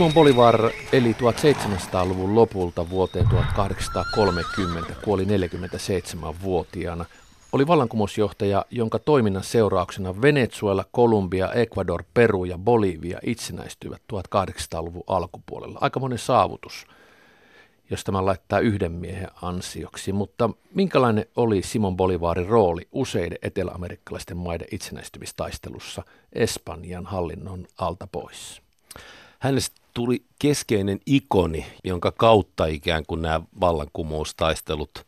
Simon Bolivar eli 1700-luvun lopulta vuoteen 1830, kuoli 47-vuotiaana. Oli vallankumousjohtaja, jonka toiminnan seurauksena Venezuela, Kolumbia, Ecuador, Peru ja Bolivia itsenäistyivät 1800-luvun alkupuolella. Aika monen saavutus, jos tämä laittaa yhden miehen ansioksi. Mutta minkälainen oli Simon Bolivarin rooli useiden eteläamerikkalaisten maiden itsenäistymistaistelussa Espanjan hallinnon alta pois? hänestä tuli keskeinen ikoni, jonka kautta ikään kuin nämä vallankumoustaistelut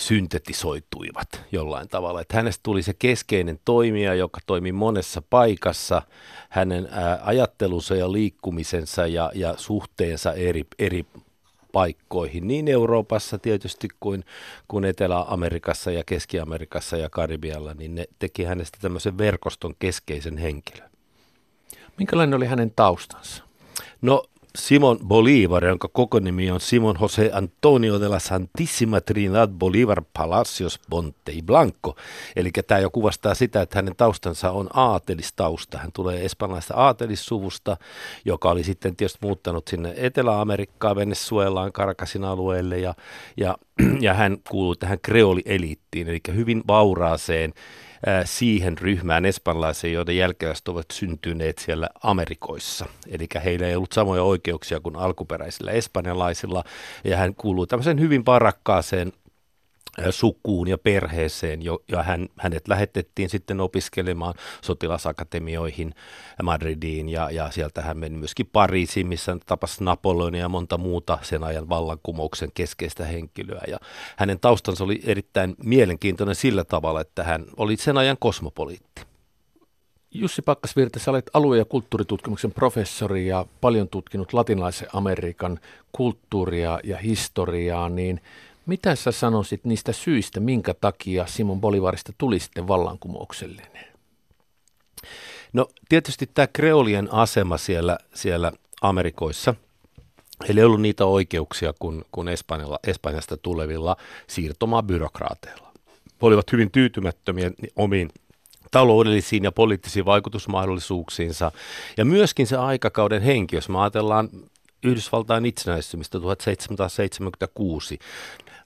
syntetisoituivat jollain tavalla. Että hänestä tuli se keskeinen toimija, joka toimi monessa paikassa. Hänen ajattelunsa ja liikkumisensa ja, ja suhteensa eri, eri paikkoihin, niin Euroopassa tietysti kuin, kuin Etelä-Amerikassa ja Keski-Amerikassa ja Karibialla, niin ne teki hänestä tämmöisen verkoston keskeisen henkilön. Minkälainen oli hänen taustansa? No Simon Bolivar, jonka koko nimi on Simon José Antonio de la Santissima Trinidad Bolivar Palacios Ponte y Blanco. Eli tämä jo kuvastaa sitä, että hänen taustansa on aatelistausta. Hän tulee espanjalaisesta aatelissuvusta, joka oli sitten tietysti muuttanut sinne Etelä-Amerikkaan, Venezuelaan, Karakasin alueelle ja, ja, ja hän kuuluu tähän kreolieliittiin, eli hyvin vauraaseen siihen ryhmään espanjalaisia, joiden jälkeläiset ovat syntyneet siellä Amerikoissa. Eli heillä ei ollut samoja oikeuksia kuin alkuperäisillä espanjalaisilla, ja hän kuuluu tämmöiseen hyvin varakkaaseen sukuun ja perheeseen, jo, ja hän, hänet lähetettiin sitten opiskelemaan sotilasakatemioihin Madridiin, ja, ja sieltä hän meni myöskin Pariisiin, missä tapasi Napoleonia ja monta muuta sen ajan vallankumouksen keskeistä henkilöä, ja hänen taustansa oli erittäin mielenkiintoinen sillä tavalla, että hän oli sen ajan kosmopoliitti. Jussi Pakkasvirta, sä olet alue- ja kulttuuritutkimuksen professori ja paljon tutkinut latinalaisen Amerikan kulttuuria ja historiaa, niin mitä sä sanoisit niistä syistä, minkä takia Simon Bolivarista tuli sitten vallankumouksellinen? No tietysti tämä kreolien asema siellä, siellä Amerikoissa, Heillä ei ollut niitä oikeuksia kuin, kuin Espanjasta tulevilla siirtomabyrokraateilla. He olivat hyvin tyytymättömiä omiin taloudellisiin ja poliittisiin vaikutusmahdollisuuksiinsa. Ja myöskin se aikakauden henki, jos me ajatellaan Yhdysvaltain itsenäistymistä 1776,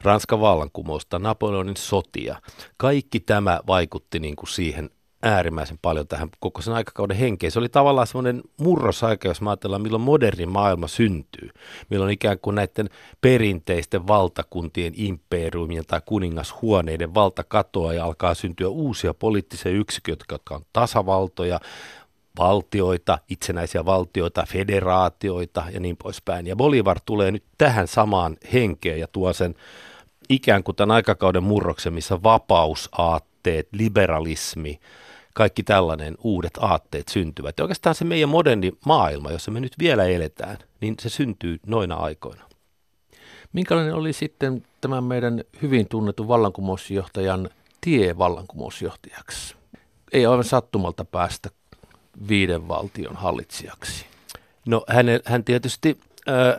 Ranskan vallankumousta, Napoleonin sotia. Kaikki tämä vaikutti niin kuin siihen äärimmäisen paljon tähän koko sen aikakauden henkeen. Se oli tavallaan semmoinen murrosaika, jos ajatellaan, milloin moderni maailma syntyy. Milloin ikään kuin näiden perinteisten valtakuntien imperiumien tai kuningashuoneiden valta katoaa ja alkaa syntyä uusia poliittisia yksiköitä, jotka on tasavaltoja, valtioita, itsenäisiä valtioita, federaatioita ja niin poispäin. Ja Bolivar tulee nyt tähän samaan henkeen ja tuo sen ikään kuin tämän aikakauden murroksen, missä vapausaatteet, liberalismi, kaikki tällainen uudet aatteet syntyvät. Ja oikeastaan se meidän moderni maailma, jossa me nyt vielä eletään, niin se syntyy noina aikoina. Minkälainen oli sitten tämän meidän hyvin tunnetun vallankumousjohtajan tie vallankumousjohtajaksi? Ei aivan sattumalta päästä viiden valtion hallitsijaksi. No hän, hän tietysti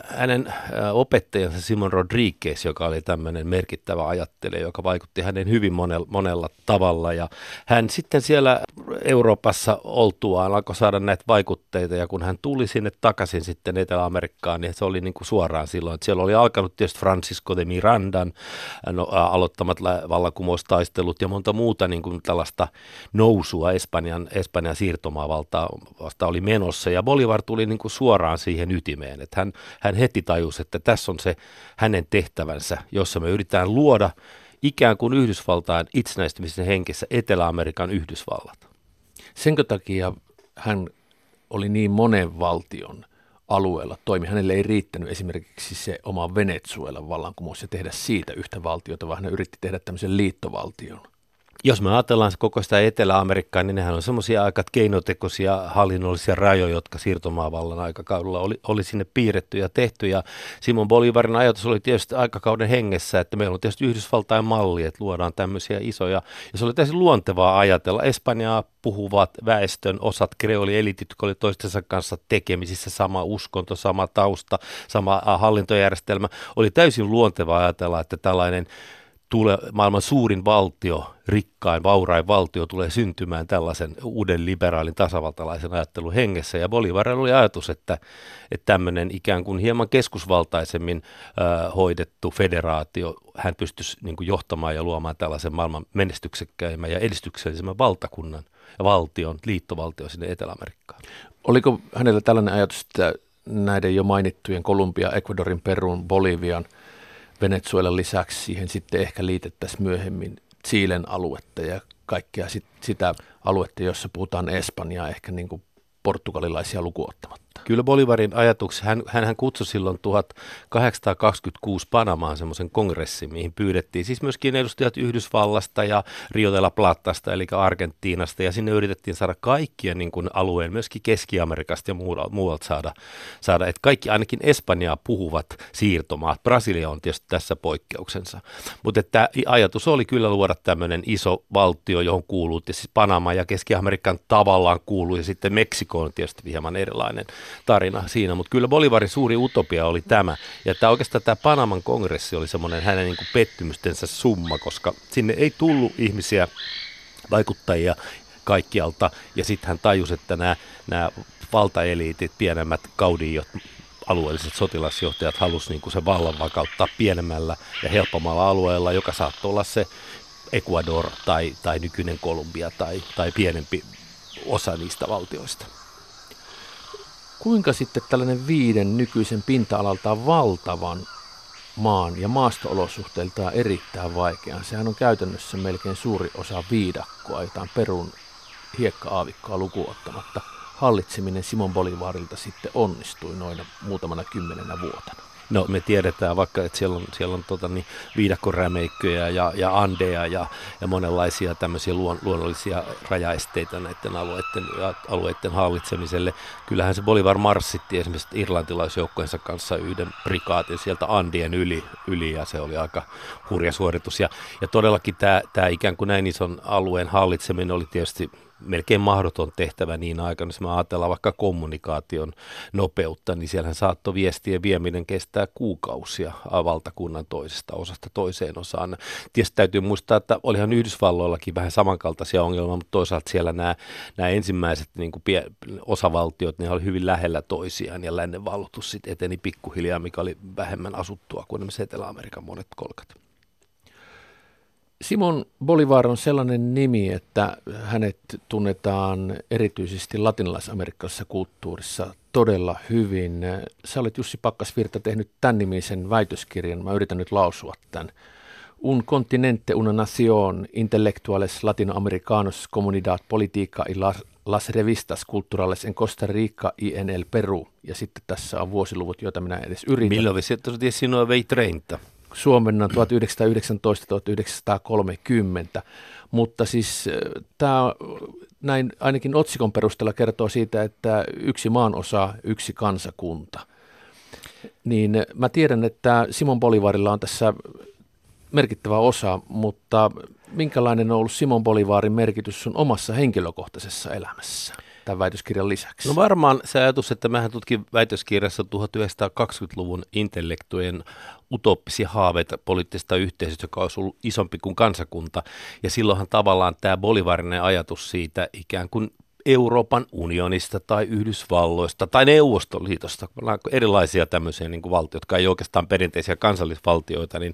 hänen opettajansa Simon Rodriguez, joka oli tämmöinen merkittävä ajattelija, joka vaikutti hänen hyvin monella, monella tavalla. Ja hän sitten siellä Euroopassa oltuaan alkoi saada näitä vaikutteita, ja kun hän tuli sinne takaisin sitten Etelä-Amerikkaan, niin se oli niin kuin suoraan silloin. Että siellä oli alkanut tietysti Francisco de Mirandan no, aloittamat vallankumoustaistelut ja monta muuta niin kuin tällaista nousua Espanjan, Espanjan siirtomaavalta vasta oli menossa. Ja Bolivar tuli niin kuin suoraan siihen ytimeen, että hän hän heti tajusi, että tässä on se hänen tehtävänsä, jossa me yritetään luoda ikään kuin Yhdysvaltain itsenäistymisen henkessä Etelä-Amerikan Yhdysvallat. Senkö takia hän oli niin monen valtion alueella toimi. Hänelle ei riittänyt esimerkiksi se oma Venezuelan vallankumous ja tehdä siitä yhtä valtiota, vaan hän yritti tehdä tämmöisen liittovaltion jos me ajatellaan koko sitä Etelä-Amerikkaa, niin nehän on semmoisia aika keinotekoisia hallinnollisia rajoja, jotka siirtomaavallan aikakaudella oli, oli sinne piirretty ja tehty. Ja Simon Bolivarin ajatus oli tietysti aikakauden hengessä, että meillä on tietysti Yhdysvaltain malli, että luodaan tämmöisiä isoja. Ja se oli täysin luontevaa ajatella. Espanjaa puhuvat väestön osat, kreolielitit, jotka oli toistensa kanssa tekemisissä, sama uskonto, sama tausta, sama hallintojärjestelmä. Oli täysin luontevaa ajatella, että tällainen tule, maailman suurin valtio, rikkain, vaurain valtio tulee syntymään tällaisen uuden liberaalin tasavaltalaisen ajattelun hengessä. Ja Bolivarilla oli ajatus, että, että tämmöinen ikään kuin hieman keskusvaltaisemmin äh, hoidettu federaatio, hän pystyisi niin kuin johtamaan ja luomaan tällaisen maailman menestyksekkäimmän ja edistyksellisemmän valtakunnan ja valtion, liittovaltio sinne Etelä-Amerikkaan. Oliko hänellä tällainen ajatus, että näiden jo mainittujen Kolumbia, Ecuadorin, Perun, Bolivian – Venezuelan lisäksi siihen sitten ehkä liitettäisiin myöhemmin Chilen aluetta ja kaikkea sit, sitä aluetta, jossa puhutaan Espanjaa ehkä niin kuin portugalilaisia lukuottamatta. Kyllä Bolivarin ajatuksia, hän, hän kutsui silloin 1826 Panamaan semmoisen kongressin, mihin pyydettiin siis myöskin edustajat Yhdysvallasta ja Rio de la Platasta, eli Argentiinasta, ja sinne yritettiin saada kaikkien niin kuin alueen, myöskin Keski-Amerikasta ja muualta saada, saada, että kaikki ainakin Espanjaa puhuvat siirtomaat, Brasilia on tietysti tässä poikkeuksensa, mutta että ajatus oli kyllä luoda tämmöinen iso valtio, johon kuuluu siis Panama ja Keski-Amerikan tavallaan kuuluu, ja sitten Meksiko on tietysti hieman erilainen tarina siinä, mutta kyllä Bolivarin suuri utopia oli tämä. Ja tämä oikeastaan tämä Panaman kongressi oli semmoinen hänen niin kuin pettymystensä summa, koska sinne ei tullut ihmisiä, vaikuttajia kaikkialta, ja sitten hän tajusi, että nämä, nämä valtaeliitit, pienemmät kaudiot, alueelliset sotilasjohtajat halusivat niin sen vallan vakauttaa pienemmällä ja helpommalla alueella, joka saattoi olla se Ecuador tai, tai nykyinen Kolumbia tai, tai pienempi osa niistä valtioista. Kuinka sitten tällainen viiden nykyisen pinta-alaltaan valtavan maan ja maastoolosuhteiltaan erittäin vaikean, sehän on käytännössä melkein suuri osa viidakkoa, jotain perun hiekka-aavikkoa lukuottamatta, hallitseminen Simon Bolivarilta sitten onnistui noin muutamana kymmenenä vuotena. No me tiedetään vaikka, että siellä on, siellä on tota, niin, viidakkorämeikköjä ja, ja andeja ja, ja monenlaisia tämmöisiä luon, luonnollisia rajaesteitä näiden alueiden, alueiden hallitsemiselle. Kyllähän se Bolivar marssitti esimerkiksi irlantilaisjoukkojensa kanssa yhden prikaatin sieltä Andien yli, yli ja se oli aika hurja suoritus. Ja, ja todellakin tämä, tämä ikään kuin näin ison alueen hallitseminen oli tietysti melkein mahdoton tehtävä niin aikana, jos me ajatellaan vaikka kommunikaation nopeutta, niin siellähän saattoi viestien vieminen kestää kuukausia valtakunnan toisesta osasta toiseen osaan. Tietysti täytyy muistaa, että olihan Yhdysvalloillakin vähän samankaltaisia ongelmia, mutta toisaalta siellä nämä, nämä ensimmäiset niin kuin pie, osavaltiot, ne oli hyvin lähellä toisiaan ja lännen valloitus sitten eteni pikkuhiljaa, mikä oli vähemmän asuttua kuin esimerkiksi Etelä-Amerikan monet kolkat. Simon Bolivar on sellainen nimi, että hänet tunnetaan erityisesti latinalaisamerikkalaisessa kulttuurissa todella hyvin. Sä olet Jussi Pakkasvirta tehnyt tämän nimisen väitöskirjan, mä yritän nyt lausua tämän. Un continente, una nación, intelectuales latinoamericanos, comunidad política y las, las revistas culturales en Costa Rica y en el Peru. Ja sitten tässä on vuosiluvut, joita minä edes yritän. 1919 suomennan 1919-1930, mutta siis tämä näin ainakin otsikon perusteella kertoo siitä, että yksi maanosa, yksi kansakunta. Niin mä tiedän, että Simon Bolivarilla on tässä merkittävä osa, mutta minkälainen on ollut Simon Bolivarin merkitys sun omassa henkilökohtaisessa elämässä? Tämän väitöskirjan lisäksi? No varmaan se ajatus, että mähän tutkin väitöskirjassa 1920-luvun intellektujen utooppisia haaveita poliittisesta yhteisöstä, joka olisi ollut isompi kuin kansakunta. Ja silloinhan tavallaan tämä bolivarinen ajatus siitä ikään kuin Euroopan unionista tai Yhdysvalloista tai Neuvostoliitosta, erilaisia tämmöisiä niin kuin valtioita, jotka ei oikeastaan perinteisiä kansallisvaltioita, niin,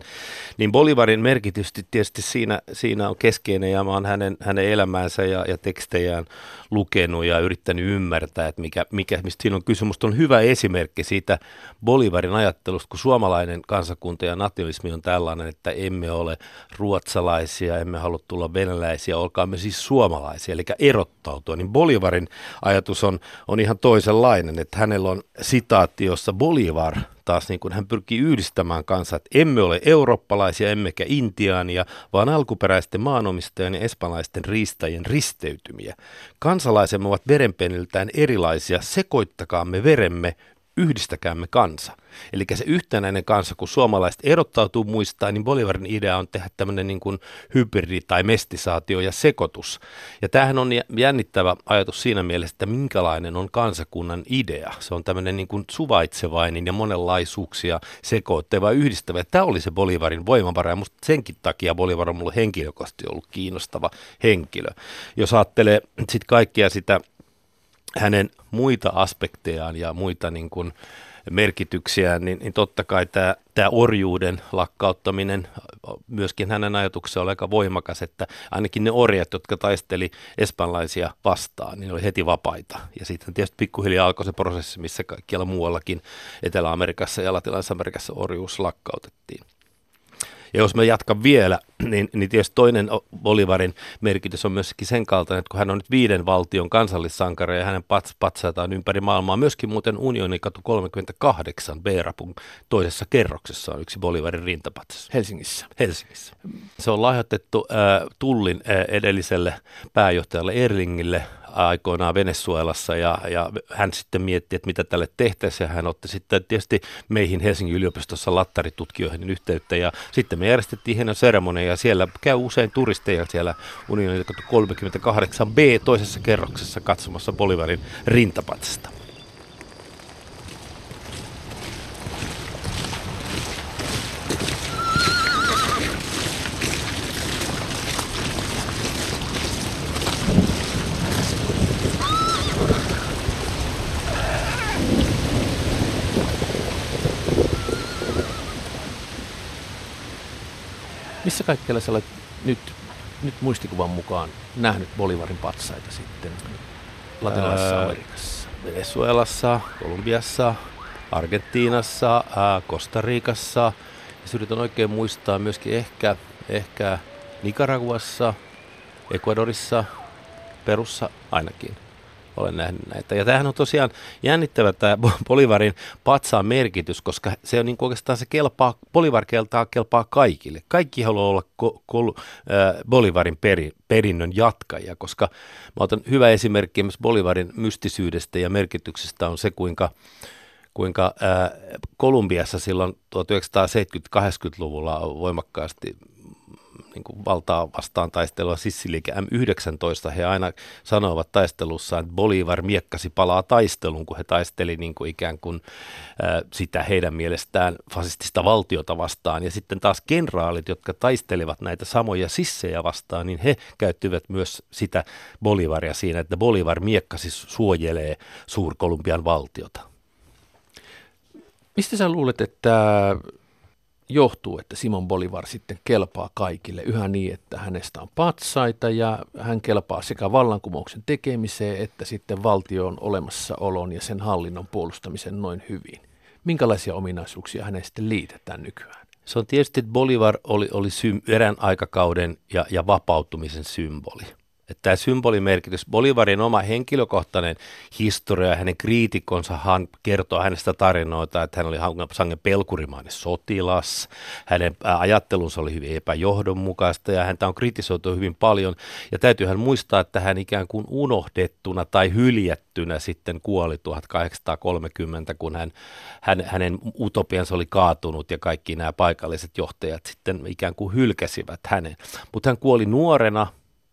niin Bolivarin merkitys tietysti siinä, siinä on keskeinen ja mä oon hänen, hänen elämäänsä ja, ja tekstejään lukenut ja yrittänyt ymmärtää, että mikä, mikä, mistä siinä on kysymys. on hyvä esimerkki siitä Bolivarin ajattelusta, kun suomalainen kansakunta ja nationalismi on tällainen, että emme ole ruotsalaisia, emme halua tulla venäläisiä, olkaamme siis suomalaisia, eli erottautua, niin Bolivarin ajatus on, on ihan toisenlainen, että hänellä on sitaatti, jossa Bolivar taas niin kuin hän pyrkii yhdistämään kanssa, että emme ole eurooppalaisia emmekä intiaania, vaan alkuperäisten maanomistajien ja espanjalaisten riistäjien risteytymiä. Kansalaisemme ovat verenpeniltään erilaisia, sekoittakaamme veremme yhdistäkäämme kansa. Eli se yhtenäinen kansa, kun suomalaiset erottautuu muistaa, niin Bolivarin idea on tehdä tämmöinen niin kuin hybridi tai mestisaatio ja sekoitus. Ja tämähän on jännittävä ajatus siinä mielessä, että minkälainen on kansakunnan idea. Se on tämmöinen niin kuin suvaitsevainen ja monenlaisuuksia sekoittava yhdistävä. Tämä oli se Bolivarin voimavara ja musta senkin takia Bolivar on mulle henkilökohtaisesti ollut kiinnostava henkilö. Jos ajattelee sitten kaikkia sitä hänen muita aspektejaan ja muita niin kuin merkityksiä, niin, niin totta kai tämä, tämä orjuuden lakkauttaminen, myöskin hänen ajatuksensa oli aika voimakas, että ainakin ne orjat, jotka taisteli espanlaisia vastaan, niin oli heti vapaita. Ja sitten tietysti pikkuhiljaa alkoi se prosessi, missä kaikkialla muuallakin Etelä-Amerikassa ja Latinalaisessa Amerikassa orjuus lakkautettiin. Ja jos mä jatkan vielä, niin, niin tietysti toinen Bolivarin merkitys on myöskin sen kaltainen, että kun hän on nyt viiden valtion kansallissankari ja hänen pats, patsaataan ympäri maailmaa, myöskin muuten Unionikatu 38 B-rapun toisessa kerroksessa on yksi Bolivarin rintapatsas. Helsingissä. Helsingissä. Se on lahjoitettu äh, Tullin äh, edelliselle pääjohtajalle Erlingille aikoinaan Venezuelassa ja, ja hän sitten mietti, että mitä tälle tehtäisiin ja hän otti sitten tietysti meihin Helsingin yliopistossa lattaritutkijoihin yhteyttä ja sitten me järjestettiin hieno seremonia ja siellä käy usein turisteja siellä unionin 38b toisessa kerroksessa katsomassa Bolivarin rintapatsasta. Missä kaikkialla sä olet nyt, nyt muistikuvan mukaan nähnyt Bolivarin patsaita sitten Latinalaisessa Amerikassa? Venezuelassa, Kolumbiassa, Argentiinassa, Costa Ricassa. Ja yritän oikein muistaa myöskin ehkä, ehkä Nicaraguassa, Ecuadorissa, Perussa ainakin olen nähnyt näitä. Ja tämähän on tosiaan jännittävä tämä Bolivarin patsaan merkitys, koska se on niin oikeastaan se kelpaa, Bolivar kelpaa, kelpaa kaikille. Kaikki haluaa olla ko, ko, äh, Bolivarin peri, perinnön jatkajia, koska mä otan hyvä esimerkki myös Bolivarin mystisyydestä ja merkityksestä on se, kuinka kuinka äh, Kolumbiassa silloin 1970-80-luvulla voimakkaasti niin kuin valtaa vastaan taistelua sissiliike M19. He aina sanovat taistelussa, että Bolivar miekkasi palaa taisteluun, kun he taisteli niin kuin ikään kuin sitä heidän mielestään fasistista valtiota vastaan. Ja sitten taas kenraalit, jotka taistelivat näitä samoja sissejä vastaan, niin he käyttivät myös sitä Bolivaria siinä, että Bolivar miekkasi suojelee Suur-Kolumbian valtiota. Mistä sä luulet, että johtuu, että Simon Bolivar sitten kelpaa kaikille yhä niin, että hänestä on patsaita ja hän kelpaa sekä vallankumouksen tekemiseen että sitten valtion olemassaolon ja sen hallinnon puolustamisen noin hyvin. Minkälaisia ominaisuuksia hänen sitten liitetään nykyään? Se on tietysti, että Bolivar oli, oli erän aikakauden ja, ja vapautumisen symboli. Että tämä symbolimerkitys, Bolivarin oma henkilökohtainen historia hänen kriitikkonsa hän kertoo hänestä tarinoita, että hän oli sangen pelkurimainen sotilas, hänen ajattelunsa oli hyvin epäjohdonmukaista ja häntä on kritisoitu hyvin paljon. Ja täytyy muistaa, että hän ikään kuin unohdettuna tai hyljättynä sitten kuoli 1830, kun hän, hän, hänen utopiansa oli kaatunut ja kaikki nämä paikalliset johtajat sitten ikään kuin hylkäsivät hänen. Mutta hän kuoli nuorena,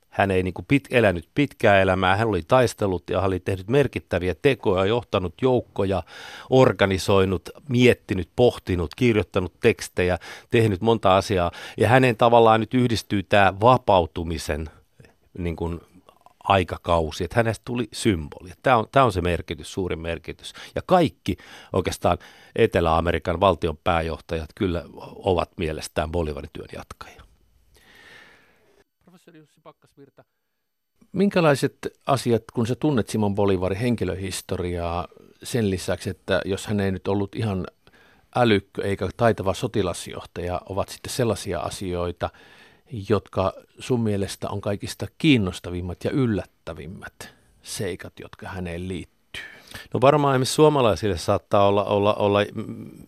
hän ei niin kuin pit, elänyt pitkää elämää, hän oli taistellut ja oli tehnyt merkittäviä tekoja, johtanut joukkoja, organisoinut, miettinyt, pohtinut, kirjoittanut tekstejä, tehnyt monta asiaa. Ja hänen tavallaan nyt yhdistyy tämä vapautumisen niin kuin aikakausi, että hänestä tuli symboli. Tämä on, tämä on se merkitys, suurin merkitys. Ja kaikki oikeastaan Etelä-Amerikan valtion pääjohtajat kyllä ovat mielestään Bolivarin työn jatkajia Pakkasvirta, minkälaiset asiat, kun sä tunnet Simon Bolivarin henkilöhistoriaa sen lisäksi, että jos hän ei nyt ollut ihan älykkö eikä taitava sotilasjohtaja, ovat sitten sellaisia asioita, jotka sun mielestä on kaikista kiinnostavimmat ja yllättävimmät seikat, jotka häneen liittyy? No varmaan esimerkiksi suomalaisille saattaa olla, olla, olla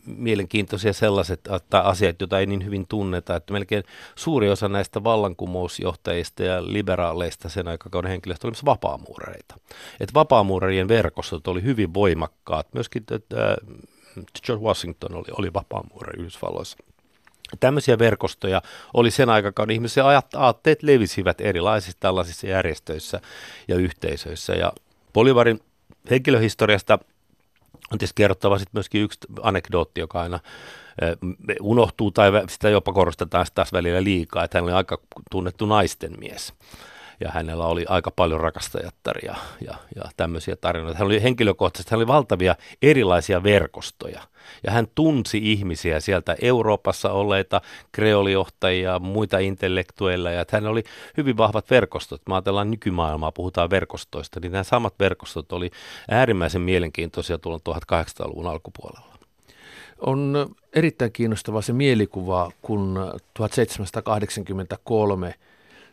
mielenkiintoisia sellaiset tai asiat, joita ei niin hyvin tunneta, että melkein suuri osa näistä vallankumousjohtajista ja liberaaleista sen aikakauden henkilöistä oli vapaamuureita. Että vapaamuurarien verkostot oli hyvin voimakkaat. Myöskin että, George Washington oli, oli vapaamuurari Yhdysvalloissa. Tämmöisiä verkostoja oli sen aikakauden ihmisiä, aatteet levisivät erilaisissa tällaisissa järjestöissä ja yhteisöissä. Ja Bolivarin henkilöhistoriasta on tietysti kerrottava sitten myöskin yksi anekdootti, joka aina unohtuu tai sitä jopa korostetaan taas välillä liikaa, että hän oli aika tunnettu naisten mies ja hänellä oli aika paljon rakastajattaria ja, ja tämmöisiä tarinoita. Hän oli henkilökohtaisesti, hän oli valtavia erilaisia verkostoja ja hän tunsi ihmisiä sieltä Euroopassa olleita kreolijohtajia, muita intellektuelleja, että hän oli hyvin vahvat verkostot. Mä ajatellaan nykymaailmaa, puhutaan verkostoista, niin nämä samat verkostot oli äärimmäisen mielenkiintoisia tuolla 1800-luvun alkupuolella. On erittäin kiinnostava se mielikuva, kun 1783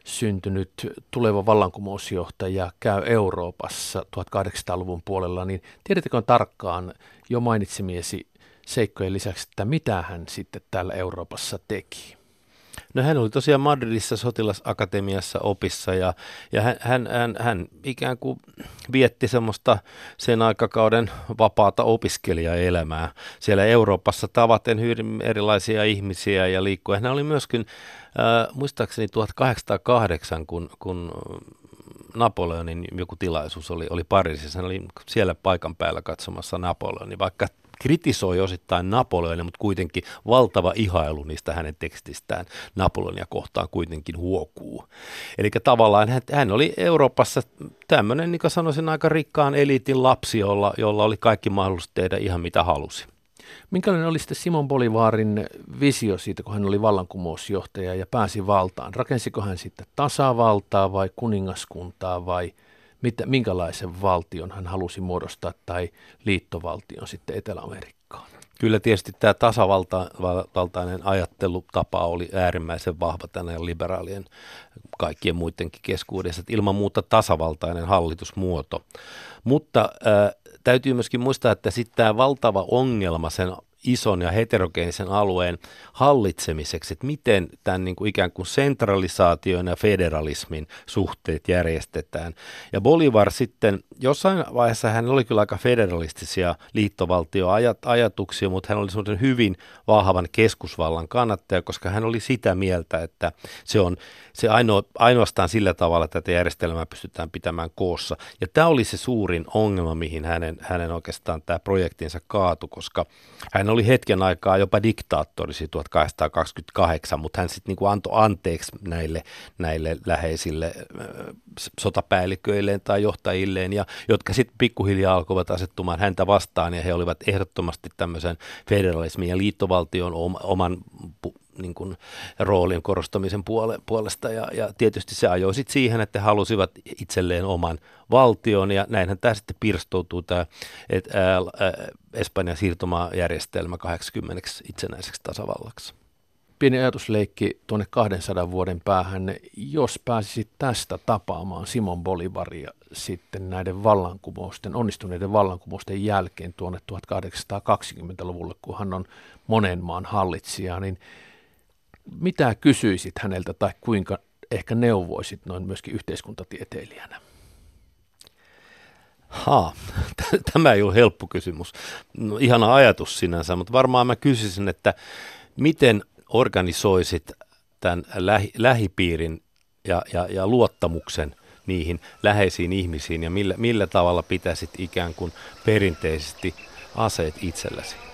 syntynyt tuleva vallankumousjohtaja käy Euroopassa 1800-luvun puolella, niin tiedättekö tarkkaan jo mainitsemiesi seikkojen lisäksi, että mitä hän sitten täällä Euroopassa teki? No hän oli tosiaan Madridissa sotilasakatemiassa opissa ja, ja hän, hän, hän, hän ikään kuin vietti semmoista sen aikakauden vapaata opiskelijaelämää. Siellä Euroopassa tavaten hyvin erilaisia ihmisiä ja liikkuen. Hän oli myöskin, äh, muistaakseni 1808, kun, kun Napoleonin joku tilaisuus oli, oli Pariisissa. Hän oli siellä paikan päällä katsomassa Napoleonin, vaikka kritisoi osittain Napoleonia, mutta kuitenkin valtava ihailu niistä hänen tekstistään Napoleonia kohtaan kuitenkin huokuu. Eli tavallaan hän, hän oli Euroopassa tämmöinen, niin kuin sanoisin, aika rikkaan eliitin lapsi, jolla, jolla oli kaikki mahdollisuus tehdä ihan mitä halusi. Minkälainen oli sitten Simon Bolivarin visio siitä, kun hän oli vallankumousjohtaja ja pääsi valtaan? Rakensiko hän sitten tasavaltaa vai kuningaskuntaa vai – mitä, minkälaisen valtion hän halusi muodostaa tai liittovaltion sitten Etelä-Amerikkaan. Kyllä tietysti tämä tasavaltainen ajattelutapa oli äärimmäisen vahva tänään liberaalien kaikkien muidenkin keskuudessa. Että ilman muuta tasavaltainen hallitusmuoto. Mutta äh, täytyy myöskin muistaa, että sitten tämä valtava ongelma sen ison ja heterogeenisen alueen hallitsemiseksi, että miten tämän niin kuin ikään kuin sentralisaation ja federalismin suhteet järjestetään. Ja Bolivar sitten, jossain vaiheessa hän oli kyllä aika federalistisia liittovaltioajatuksia, mutta hän oli semmoinen hyvin vahvan keskusvallan kannattaja, koska hän oli sitä mieltä, että se on se aino, ainoastaan sillä tavalla, että tätä järjestelmää pystytään pitämään koossa. Ja tämä oli se suurin ongelma, mihin hänen, hänen oikeastaan tämä projektinsa kaatu, koska hän oli hetken aikaa jopa diktaattorisi 1828, mutta hän sitten niin antoi anteeksi näille, näille läheisille sotapäälliköilleen tai johtajilleen, ja jotka sitten pikkuhiljaa alkoivat asettumaan häntä vastaan, ja he olivat ehdottomasti tämmöisen federalismin ja liittovaltion oman niin kuin roolin korostamisen puole, puolesta ja, ja tietysti se ajoi sitten siihen, että halusivat itselleen oman valtion ja näinhän tämä sitten pirstoutuu tämä et, ää, ää, Espanjan siirtomaajärjestelmä 80 itsenäiseksi tasavallaksi. Pieni ajatusleikki tuonne 200 vuoden päähän. Jos pääsisit tästä tapaamaan Simon Bolivaria sitten näiden vallankumousten, onnistuneiden vallankumousten jälkeen tuonne 1820-luvulle, kun hän on monen maan hallitsija, niin mitä kysyisit häneltä tai kuinka ehkä neuvoisit noin myöskin yhteiskuntatieteilijänä? Ha, tämä ei ole helppo kysymys. No, ihana ajatus sinänsä, mutta varmaan mä kysyisin, että miten organisoisit tämän lähi, lähipiirin ja, ja, ja luottamuksen niihin läheisiin ihmisiin ja millä, millä tavalla pitäisit ikään kuin perinteisesti aseet itsellesi?